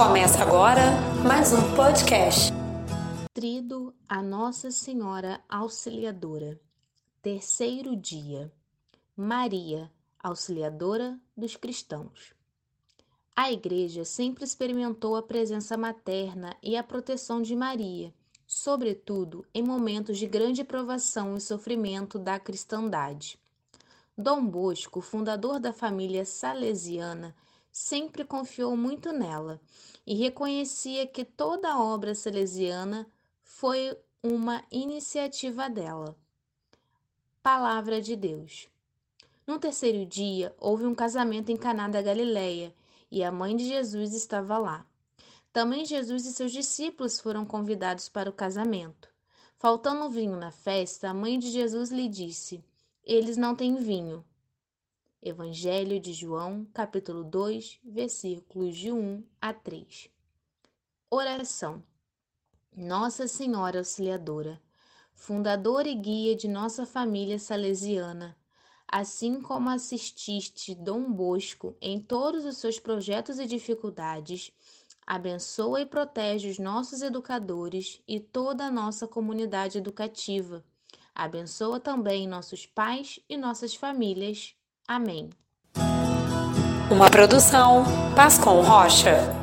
Começa agora mais um podcast. Trido a Nossa Senhora Auxiliadora. Terceiro dia. Maria, Auxiliadora dos cristãos. A Igreja sempre experimentou a presença materna e a proteção de Maria, sobretudo em momentos de grande provação e sofrimento da cristandade. Dom Bosco, fundador da família salesiana, sempre confiou muito nela e reconhecia que toda a obra salesiana foi uma iniciativa dela. Palavra de Deus. No terceiro dia, houve um casamento em Caná da Galileia, e a mãe de Jesus estava lá. Também Jesus e seus discípulos foram convidados para o casamento. Faltando vinho na festa, a mãe de Jesus lhe disse: Eles não têm vinho. Evangelho de João, capítulo 2, versículos de 1 a 3. Oração. Nossa Senhora Auxiliadora, fundadora e guia de nossa família salesiana, assim como assististe Dom Bosco em todos os seus projetos e dificuldades, abençoa e protege os nossos educadores e toda a nossa comunidade educativa. Abençoa também nossos pais e nossas famílias. Amém. Uma produção Pascom Rocha.